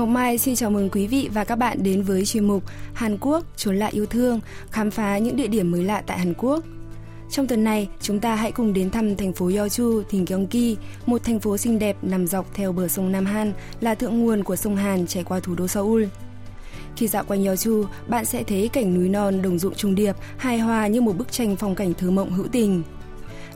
Ngọc Mai xin chào mừng quý vị và các bạn đến với chuyên mục Hàn Quốc trốn lại yêu thương, khám phá những địa điểm mới lạ tại Hàn Quốc. Trong tuần này, chúng ta hãy cùng đến thăm thành phố Yeoju, tỉnh Gyeonggi, một thành phố xinh đẹp nằm dọc theo bờ sông Nam Han, là thượng nguồn của sông Hàn chảy qua thủ đô Seoul. Khi dạo quanh Yeoju, bạn sẽ thấy cảnh núi non đồng ruộng trùng điệp, hài hòa như một bức tranh phong cảnh thơ mộng hữu tình.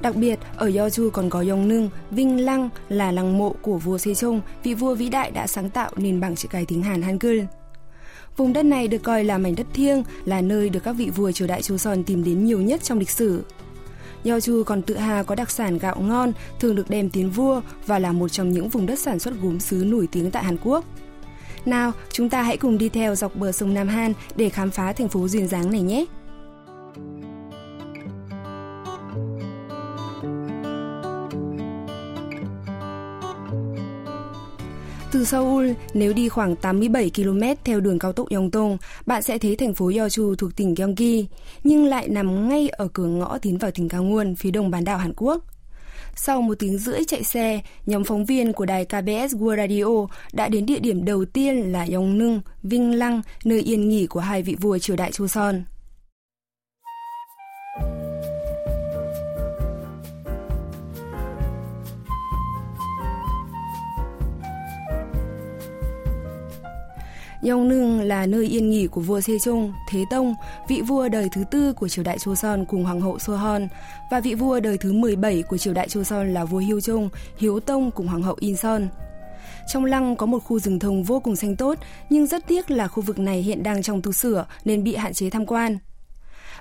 Đặc biệt, ở Yeoju còn có Yongnung, Vinh Lăng là lăng mộ của vua Sejong, vị vua vĩ đại đã sáng tạo nền bảng chữ cái tiếng Hàn Hangul. Vùng đất này được coi là mảnh đất thiêng, là nơi được các vị vua triều đại Joseon tìm đến nhiều nhất trong lịch sử. Yeoju còn tự hào có đặc sản gạo ngon, thường được đem tiến vua và là một trong những vùng đất sản xuất gốm sứ nổi tiếng tại Hàn Quốc. Nào, chúng ta hãy cùng đi theo dọc bờ sông Nam Han để khám phá thành phố duyên dáng này nhé! Từ Seoul, nếu đi khoảng 87 km theo đường cao tốc Yongdong, bạn sẽ thấy thành phố Yeoju thuộc tỉnh Gyeonggi, nhưng lại nằm ngay ở cửa ngõ tiến vào tỉnh Gangwon, phía đông bán đảo Hàn Quốc. Sau một tiếng rưỡi chạy xe, nhóm phóng viên của đài KBS World Radio đã đến địa điểm đầu tiên là Yongnung, Vinh Lăng, nơi yên nghỉ của hai vị vua triều đại Yong Yongnung là nơi yên nghỉ của vua Sejong, Thế Tông, vị vua đời thứ tư của triều đại Joseon cùng hoàng hậu Sohon, và vị vua đời thứ 17 của triều đại Joseon là vua Hyojong, Hiếu Tông cùng hoàng hậu Incheon. Trong lăng có một khu rừng thông vô cùng xanh tốt, nhưng rất tiếc là khu vực này hiện đang trong tu sửa nên bị hạn chế tham quan.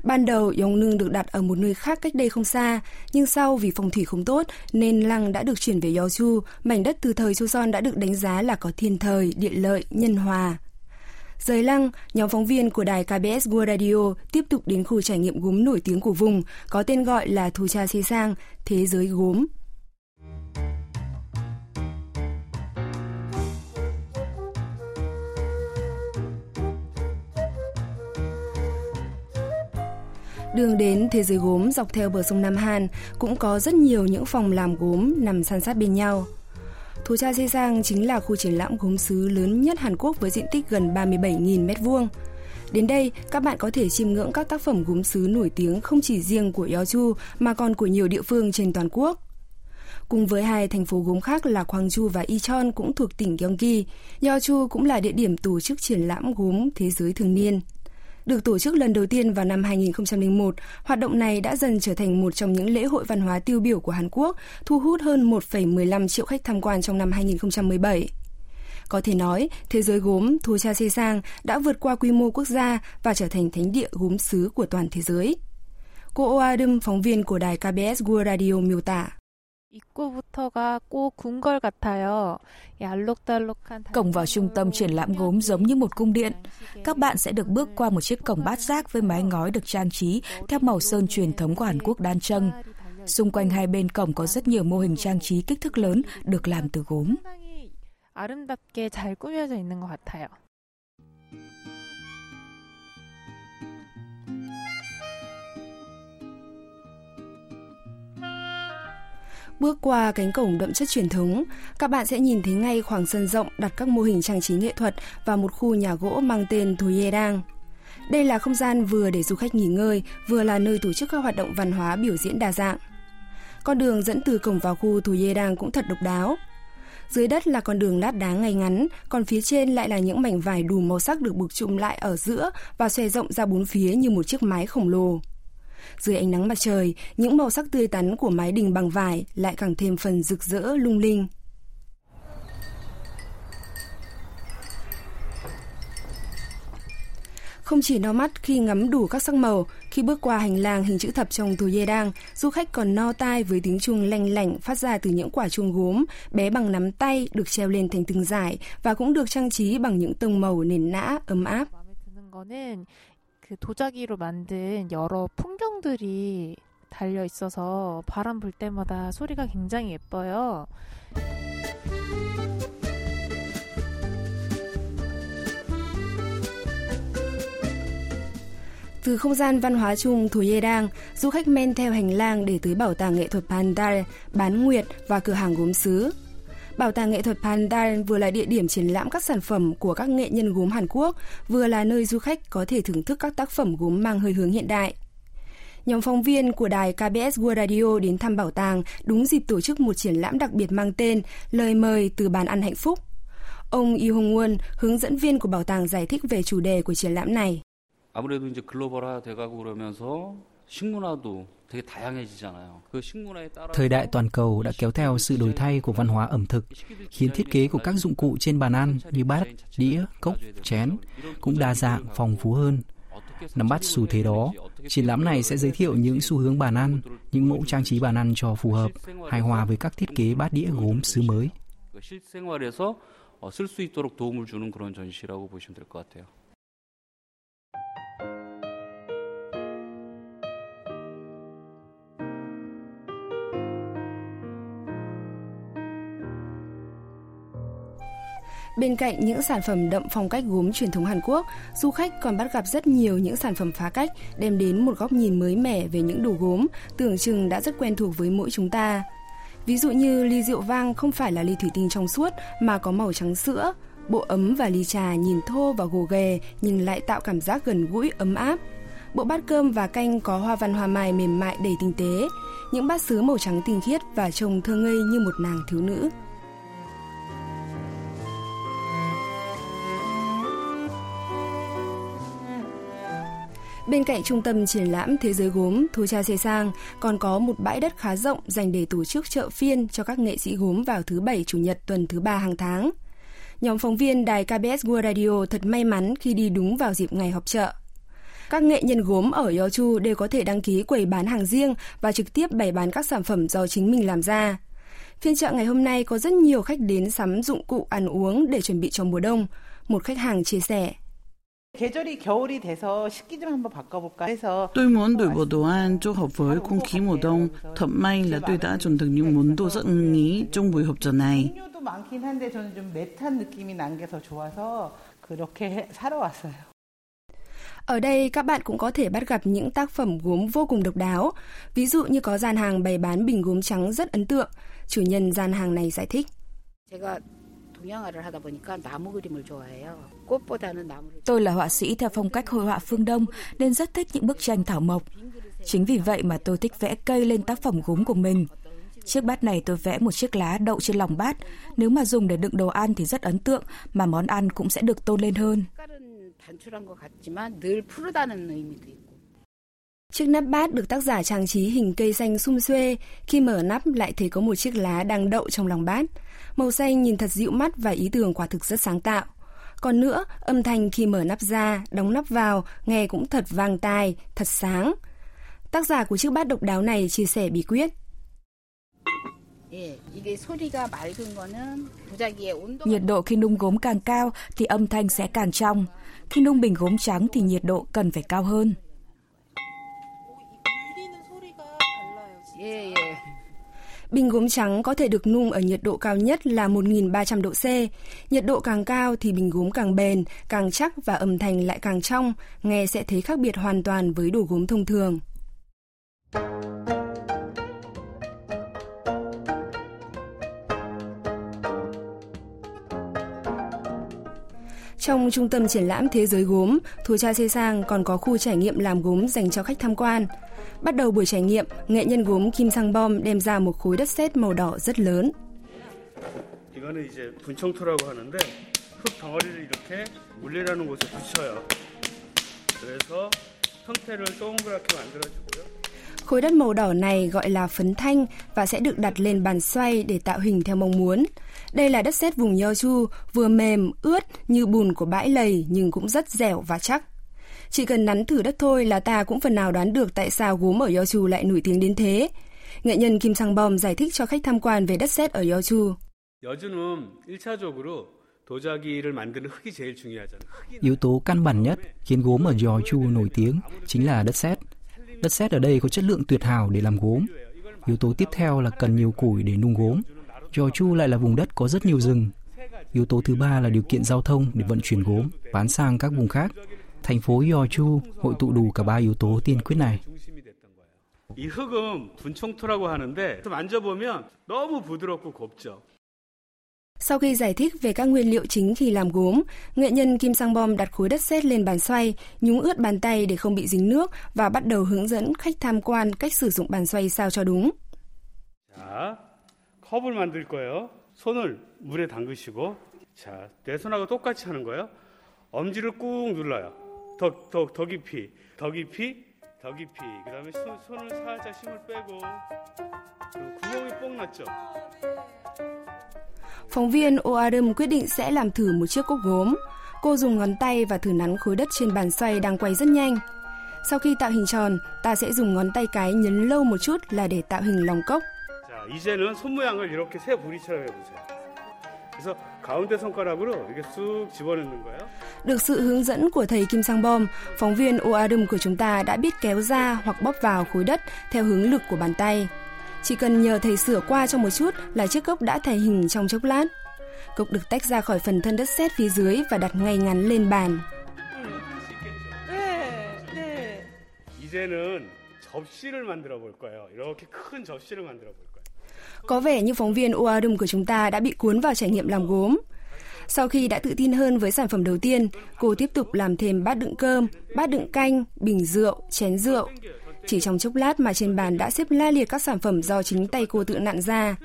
Ban đầu, Yongnung được đặt ở một nơi khác cách đây không xa, nhưng sau vì phong thủy không tốt nên lăng đã được chuyển về Yeoju, mảnh đất từ thời Joseon đã được đánh giá là có thiên thời, địa lợi, nhân hòa. Rời lăng, nhóm phóng viên của đài KBS World Radio tiếp tục đến khu trải nghiệm gốm nổi tiếng của vùng, có tên gọi là Thu Cha Xê Sang, Thế giới gốm. Đường đến thế giới gốm dọc theo bờ sông Nam Hàn cũng có rất nhiều những phòng làm gốm nằm san sát bên nhau. Thủ Cha Dê Giang chính là khu triển lãm gốm sứ lớn nhất Hàn Quốc với diện tích gần 37.000 m2. Đến đây, các bạn có thể chiêm ngưỡng các tác phẩm gốm sứ nổi tiếng không chỉ riêng của Yeoju mà còn của nhiều địa phương trên toàn quốc. Cùng với hai thành phố gốm khác là Gwangju và Icheon cũng thuộc tỉnh Gyeonggi, Yeoju cũng là địa điểm tổ chức triển lãm gốm thế giới thường niên. Được tổ chức lần đầu tiên vào năm 2001, hoạt động này đã dần trở thành một trong những lễ hội văn hóa tiêu biểu của Hàn Quốc, thu hút hơn 1,15 triệu khách tham quan trong năm 2017. Có thể nói, thế giới gốm Thu Cha Sê Sang đã vượt qua quy mô quốc gia và trở thành thánh địa gốm xứ của toàn thế giới. Cô Oadum, phóng viên của đài KBS World Radio miêu tả. Cổng vào trung tâm triển lãm gốm giống như một cung điện. Các bạn sẽ được bước qua một chiếc cổng bát giác với mái ngói được trang trí theo màu sơn truyền thống của Hàn Quốc đan trâng. Xung quanh hai bên cổng có rất nhiều mô hình trang trí kích thước lớn được làm từ gốm. 아름답게 잘 꾸며져 있는 것 같아요. Bước qua cánh cổng đậm chất truyền thống, các bạn sẽ nhìn thấy ngay khoảng sân rộng đặt các mô hình trang trí nghệ thuật và một khu nhà gỗ mang tên Đang. Đây là không gian vừa để du khách nghỉ ngơi, vừa là nơi tổ chức các hoạt động văn hóa biểu diễn đa dạng. Con đường dẫn từ cổng vào khu Đang cũng thật độc đáo. Dưới đất là con đường lát đá ngay ngắn, còn phía trên lại là những mảnh vải đủ màu sắc được buộc chụm lại ở giữa và xòe rộng ra bốn phía như một chiếc mái khổng lồ. Dưới ánh nắng mặt trời, những màu sắc tươi tắn của mái đình bằng vải lại càng thêm phần rực rỡ lung linh. Không chỉ no mắt khi ngắm đủ các sắc màu, khi bước qua hành lang hình chữ thập trong Tù Dê Đang, du khách còn no tai với tiếng chuông lanh lảnh phát ra từ những quả chuông gốm, bé bằng nắm tay, được treo lên thành từng dải và cũng được trang trí bằng những tông màu nền nã, ấm áp. 그 도자기로 만든 여러 풍경들이 달려 있어서 바람 불 때마다 소리가 굉장히 예뻐요. Từ không gian văn hóa chung Thủ Yê Đang, du khách men theo hành lang để tới bảo tàng nghệ thuật Pandal, bán nguyệt và cửa hàng gốm sứ. Bảo tàng nghệ thuật Pandal vừa là địa điểm triển lãm các sản phẩm của các nghệ nhân gốm Hàn Quốc, vừa là nơi du khách có thể thưởng thức các tác phẩm gốm mang hơi hướng hiện đại. Nhóm phóng viên của đài KBS World Radio đến thăm bảo tàng đúng dịp tổ chức một triển lãm đặc biệt mang tên Lời mời từ bàn ăn hạnh phúc. Ông Lee Hong Won, hướng dẫn viên của bảo tàng giải thích về chủ đề của triển lãm này. 아무래도 이제 글로벌화 돼가고 그러면서 식문화도 Thời đại toàn cầu đã kéo theo sự đổi thay của văn hóa ẩm thực, khiến thiết kế của các dụng cụ trên bàn ăn như bát, đĩa, cốc, chén cũng đa dạng, phong phú hơn. Nắm bắt xu thế đó, triển lãm này sẽ giới thiệu những xu hướng bàn ăn, những mẫu trang trí bàn ăn cho phù hợp, hài hòa với các thiết kế bát đĩa gốm xứ mới. 실생활에서 쓸수 있도록 도움을 주는 그런 전시라고 보시면 될 것 같아요. Bên cạnh những sản phẩm đậm phong cách gốm truyền thống Hàn Quốc, du khách còn bắt gặp rất nhiều những sản phẩm phá cách đem đến một góc nhìn mới mẻ về những đồ gốm tưởng chừng đã rất quen thuộc với mỗi chúng ta. Ví dụ như ly rượu vang không phải là ly thủy tinh trong suốt mà có màu trắng sữa, bộ ấm và ly trà nhìn thô và gồ ghề nhưng lại tạo cảm giác gần gũi ấm áp. Bộ bát cơm và canh có hoa văn hoa mai mềm mại đầy tinh tế, những bát sứ màu trắng tinh khiết và trông thơ ngây như một nàng thiếu nữ. Bên cạnh trung tâm triển lãm Thế giới gốm Thu Cha Sê Sang còn có một bãi đất khá rộng dành để tổ chức chợ phiên cho các nghệ sĩ gốm vào thứ Bảy, Chủ nhật tuần thứ ba hàng tháng. Nhóm phóng viên đài KBS World Radio thật may mắn khi đi đúng vào dịp ngày họp chợ. Các nghệ nhân gốm ở Yeochu đều có thể đăng ký quầy bán hàng riêng và trực tiếp bày bán các sản phẩm do chính mình làm ra. Phiên chợ ngày hôm nay có rất nhiều khách đến sắm dụng cụ ăn uống để chuẩn bị cho mùa đông. Một khách hàng chia sẻ. 계절이 겨울이 돼서 식기 좀 한번 바꿔볼까 해서 Tôi muốn đổi bộ đồ ăn cho hợp với không khí mùa đông. Thật may là tôi đã chọn được những món đồ rất ưng ý trong buổi họp chợ này. 종류도 많긴 한데 저는 좀 매트한 느낌이 난 게 더 좋아서 그렇게 사러 왔어요. Ở đây các bạn cũng có thể bắt gặp những tác phẩm gốm vô cùng độc đáo. Ví dụ như có gian hàng bày bán bình gốm trắng rất ấn tượng. Chủ nhân gian hàng này giải thích. 제가 Tôi là họa sĩ theo phong cách hội họa phương Đông nên rất thích những bức tranh thảo mộc. Chính vì vậy mà tôi thích vẽ cây lên tác phẩm gốm của mình. Chiếc bát này tôi vẽ một chiếc lá đậu trên lòng bát. Nếu mà dùng để đựng đồ ăn thì rất ấn tượng, mà món ăn cũng sẽ được tôn lên hơn. Chiếc nắp bát được tác giả trang trí hình cây xanh sum xuê, khi mở nắp lại thấy có một chiếc lá đang đậu trong lòng bát. Màu xanh nhìn thật dịu mắt và ý tưởng quả thực rất sáng tạo. Còn nữa, âm thanh khi mở nắp ra, đóng nắp vào, nghe cũng thật vang tai, thật sáng. Tác giả của chiếc bát độc đáo này chia sẻ bí quyết. Nhiệt độ khi nung gốm càng cao thì âm thanh sẽ càng trong. Khi nung bình gốm trắng thì nhiệt độ cần phải cao hơn. Yeah yeah. Bình gốm trắng có thể được nung ở nhiệt độ cao nhất là 1.300 độ C. Nhiệt độ càng cao thì bình gốm càng bền, càng chắc và âm thanh lại càng trong, nghe sẽ thấy khác biệt hoàn toàn với đồ gốm thông thường. Trong trung tâm triển lãm Thế giới gốm, Thù Cha Xê Sang còn có khu trải nghiệm làm gốm dành cho khách tham quan. Bắt đầu buổi trải nghiệm, nghệ nhân gốm Kim Sang Bom đem ra một khối đất sét màu đỏ rất lớn. 이거는 이제 분청토라고 하는데 흙 덩어리를 이렇게 물리라는 곳에 붙여요. 그래서 형태를 동그랗게 만들어주고요. Khối đất màu đỏ này gọi là phấn thanh và sẽ được đặt lên bàn xoay để tạo hình theo mong muốn. Đây là đất sét vùng Yeochu, vừa mềm, ướt như bùn của bãi lầy nhưng cũng rất dẻo và chắc. Chỉ cần nắn thử đất thôi là ta cũng phần nào đoán được tại sao gốm ở Yeosu lại nổi tiếng đến thế. Nghệ nhân Kim Sang Bom giải thích cho khách tham quan về đất sét ở Yeosu. Yếu tố căn bản nhất khiến gốm ở Yeosu nổi tiếng chính là đất sét. Đất sét ở đây có chất lượng tuyệt hảo để làm gốm. Yếu tố tiếp theo là cần nhiều củi để nung gốm. Yeosu lại là vùng đất có rất nhiều rừng. Yếu tố thứ ba là điều kiện giao thông để vận chuyển gốm, bán sang các vùng khác Thành phố Yeochu hội tụ đủ cả ba yếu tố tiên quyết này. 중심이 됐던 거예요. 이 흙은 분청토라고 하는데 만져보면 너무 부드럽고 곱죠. Sau khi giải thích về các nguyên liệu chính khi làm gốm, nghệ nhân Kim Sang Bom đặt khối đất sét lên bàn xoay, nhúng ướt bàn tay để không bị dính nước và bắt đầu hướng dẫn khách tham quan cách sử dụng bàn xoay sao cho đúng. 자, 컵을 만들 거예요. 손을 물에 담그시고, 자, 내 손하고 똑같이 하는 거예요. 엄지를 꾹 눌러요. 더, 더, 더 깊이, 더 깊이, 더 깊이. 그 다음에 손을 살짝 힘을 빼고, 그리고 구멍이 뽕 났죠? Phóng viên Oarum quyết định sẽ làm thử một chiếc cốc gốm. Cô dùng ngón tay và thử nắn khối đất trên bàn xoay đang quay rất nhanh. Sau khi tạo hình tròn, ta sẽ dùng ngón tay cái nhấn lâu một chút là để tạo hình lòng cốc. 자, 이제는 손 모양을 이렇게 새 부리처럼 해보세요. 그래서 가운데 손가락으로 이렇게 쑥 집어넣는 거예요. Được sự hướng dẫn của thầy Kim Sang Bom, phóng viên Oarum của chúng ta đã biết kéo ra hoặc bóp vào khối đất theo hướng lực của bàn tay. Chỉ cần nhờ thầy sửa qua trong một chút là chiếc cốc đã thành hình trong chốc lát. Cốc được tách ra khỏi phần thân đất sét phía dưới và đặt ngay ngắn lên bàn. 이제는 접시를 만들어 볼 거예요. 이렇게 큰 접시를 만들어 볼 거예요. Có vẻ như phóng viên Oarum của chúng ta đã bị cuốn vào trải nghiệm làm gốm. Sau khi đã tự tin hơn với sản phẩm đầu tiên, cô tiếp tục làm thêm bát đựng cơm, bát đựng canh, bình rượu, chén rượu. Chỉ trong chốc lát mà trên bàn đã xếp la liệt các sản phẩm do chính tay cô tự nặn ra.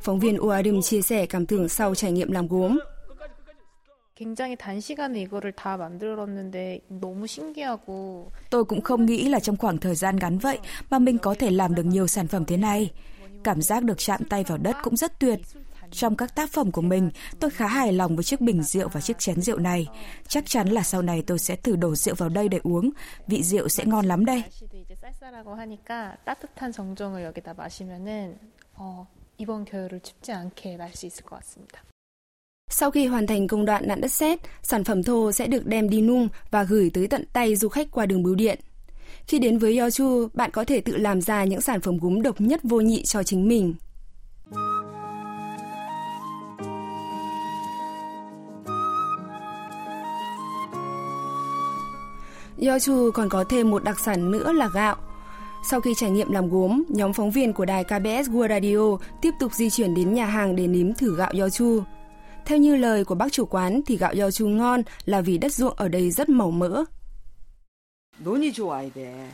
Phóng viên Uadim chia sẻ cảm tưởng sau trải nghiệm làm gốm. Tôi cũng không nghĩ là trong khoảng thời gian ngắn vậy mà mình có thể làm được nhiều sản phẩm thế này. Cảm giác được chạm tay vào đất cũng rất tuyệt. Trong các tác phẩm của mình, tôi khá hài lòng với chiếc bình rượu và chiếc chén rượu này. Chắc chắn là sau này tôi sẽ thử đổ rượu vào đây để uống, vị rượu sẽ ngon lắm đây. Sau khi hoàn thành công đoạn nặn đất sét, sản phẩm thô sẽ được đem đi nung và gửi tới tận tay du khách qua đường bưu điện. Khi đến với Yeoju, bạn có thể tự làm ra những sản phẩm gốm độc nhất vô nhị cho chính mình. Yochu còn có thêm một đặc sản nữa là gạo. Sau khi trải nghiệm làm gốm, nhóm phóng viên của đài KBS World Radio tiếp tục di chuyển đến nhà hàng để nếm thử gạo Yochu. Theo như lời của bác chủ quán thì gạo Yochu ngon là vì đất ruộng ở đây rất màu mỡ. 논이 좋아야 돼.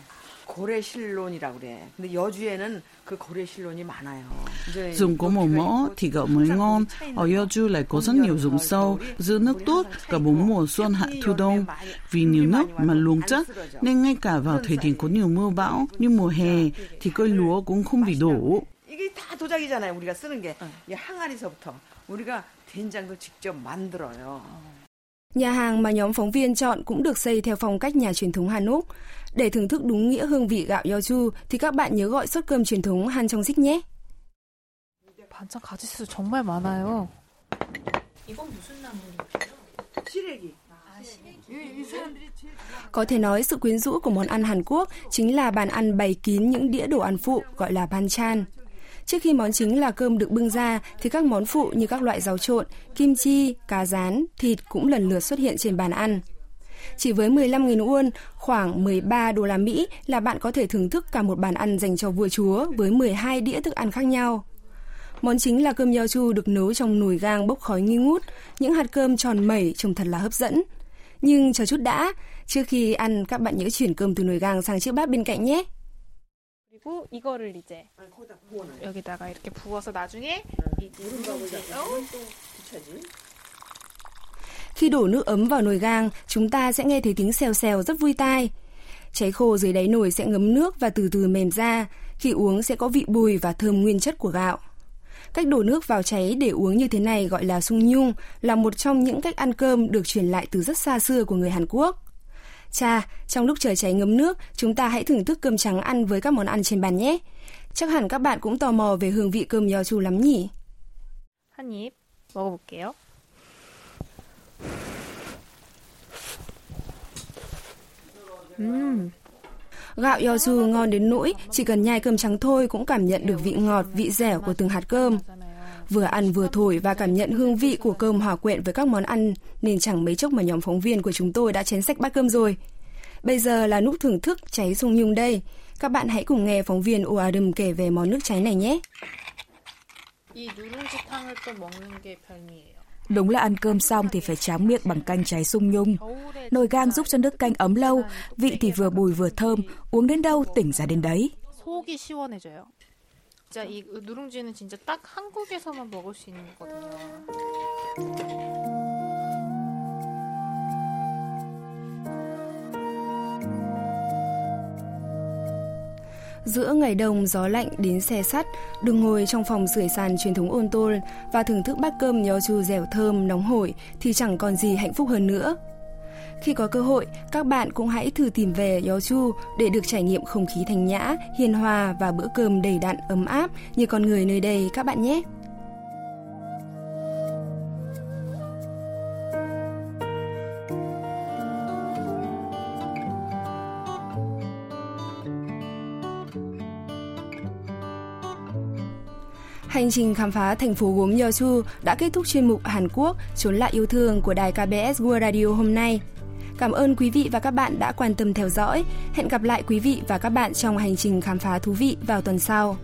고래실론이라고 그래. 근데 여주에는 그 고래실론이 많아요. 이제 Dùng có màu mỡ thì gạo mới ngon. Ở Yeoju lại có rất nhiều dụng sâu, giữ nước tốt cả bốn mùa xuân hạ thu đông. Vì nhiều nước mà luống chắc nên ngay cả vào thời điểm có nhiều mưa bão như mùa hè thì cây lúa cũng không bị đổ. 이게 다 도자기잖아요. 우리가 쓰는 게. 이 항아리서부터 우리가 된장도 직접 만들어요. Nhà hàng mà nhóm phóng viên chọn cũng được xây theo phong cách nhà truyền thống Hàn Úc. Để thưởng thức đúng nghĩa hương vị gạo Yochu thì các bạn nhớ gọi suất cơm truyền thống Han Trong Sik nhé. 반찬 가지수 정말 많아요. 시래기. Có thể nói sự quyến rũ của món ăn Hàn Quốc chính là bàn ăn bày kín những đĩa đồ ăn phụ gọi là banchan. Trước khi món chính là cơm được bưng ra thì các món phụ như các loại rau trộn, kim chi, cá rán, thịt cũng lần lượt xuất hiện trên bàn ăn. Chỉ với 15.000 won, khoảng 13 đô la Mỹ là bạn có thể thưởng thức cả một bàn ăn dành cho vua chúa với 12 đĩa thức ăn khác nhau. Món chính là cơm Yochu được nấu trong nồi gang bốc khói nghi ngút, những hạt cơm tròn mẩy trông thật là hấp dẫn. Nhưng chờ chút đã, trước khi ăn các bạn nhớ chuyển cơm từ nồi gang sang chiếc bát bên cạnh nhé. 그리고 이거를 이제 여기다가 이렇게 부어서 나중에 이 Khi đổ nước ấm vào nồi gang, chúng ta sẽ nghe thấy tiếng xèo xèo rất vui tai. Cháy khô dưới đáy nồi sẽ ngấm nước và từ từ mềm ra. Khi uống sẽ có vị bùi và thơm nguyên chất của gạo. Cách đổ nước vào cháy để uống như thế này gọi là sung nhung, là một trong những cách ăn cơm được truyền lại từ rất xa xưa của người Hàn Quốc. Cha, trong lúc chờ cháy ngấm nước, chúng ta hãy thưởng thức cơm trắng ăn với các món ăn trên bàn nhé. Chắc hẳn các bạn cũng tò mò về hương vị cơm Yochu lắm nhỉ? 한 입 먹어볼게요. 음, Gạo Yochu ngon đến nỗi chỉ cần nhai cơm trắng thôi cũng cảm nhận được vị ngọt, vị dẻo của từng hạt cơm. Vừa ăn vừa thổi và cảm nhận hương vị của cơm hòa quyện với các món ăn nên chẳng mấy chốc mà nhóm phóng viên của chúng tôi đã chén sạch bát cơm rồi. Bây giờ là lúc thưởng thức cháy sung nhung đây. Các bạn hãy cùng nghe phóng viên Oadum kể về món nước cháy này nhé. 이 누룽지탕을 또 먹는 게 별미예요. Đúng là ăn cơm xong thì phải tráng miệng bằng canh trái sung nhung. Nồi gang giúp cho nước canh ấm lâu, vị thì vừa bùi vừa thơm, uống đến đâu tỉnh ra đến đấy. 속이 시원해져요. 진짜 이 누룽지는 진짜 딱 한국에서만 먹을 수 있는 거거든요. Giữa ngày đông gió lạnh đến xe sắt, được ngồi trong phòng sưởi sàn truyền thống ôn tôn và thưởng thức bát cơm nho chu dẻo thơm nóng hổi thì chẳng còn gì hạnh phúc hơn nữa. Khi có cơ hội, các bạn cũng hãy thử tìm về Yó Chu để được trải nghiệm không khí thanh nhã, hiền hòa và bữa cơm đầy đặn ấm áp như con người nơi đây các bạn nhé. Hành trình khám phá thành phố gốm Yeosu đã kết thúc chuyên mục Hàn Quốc trốn lại yêu thương của đài KBS World Radio hôm nay. Cảm ơn quý vị và các bạn đã quan tâm theo dõi. Hẹn gặp lại quý vị và các bạn trong hành trình khám phá thú vị vào tuần sau.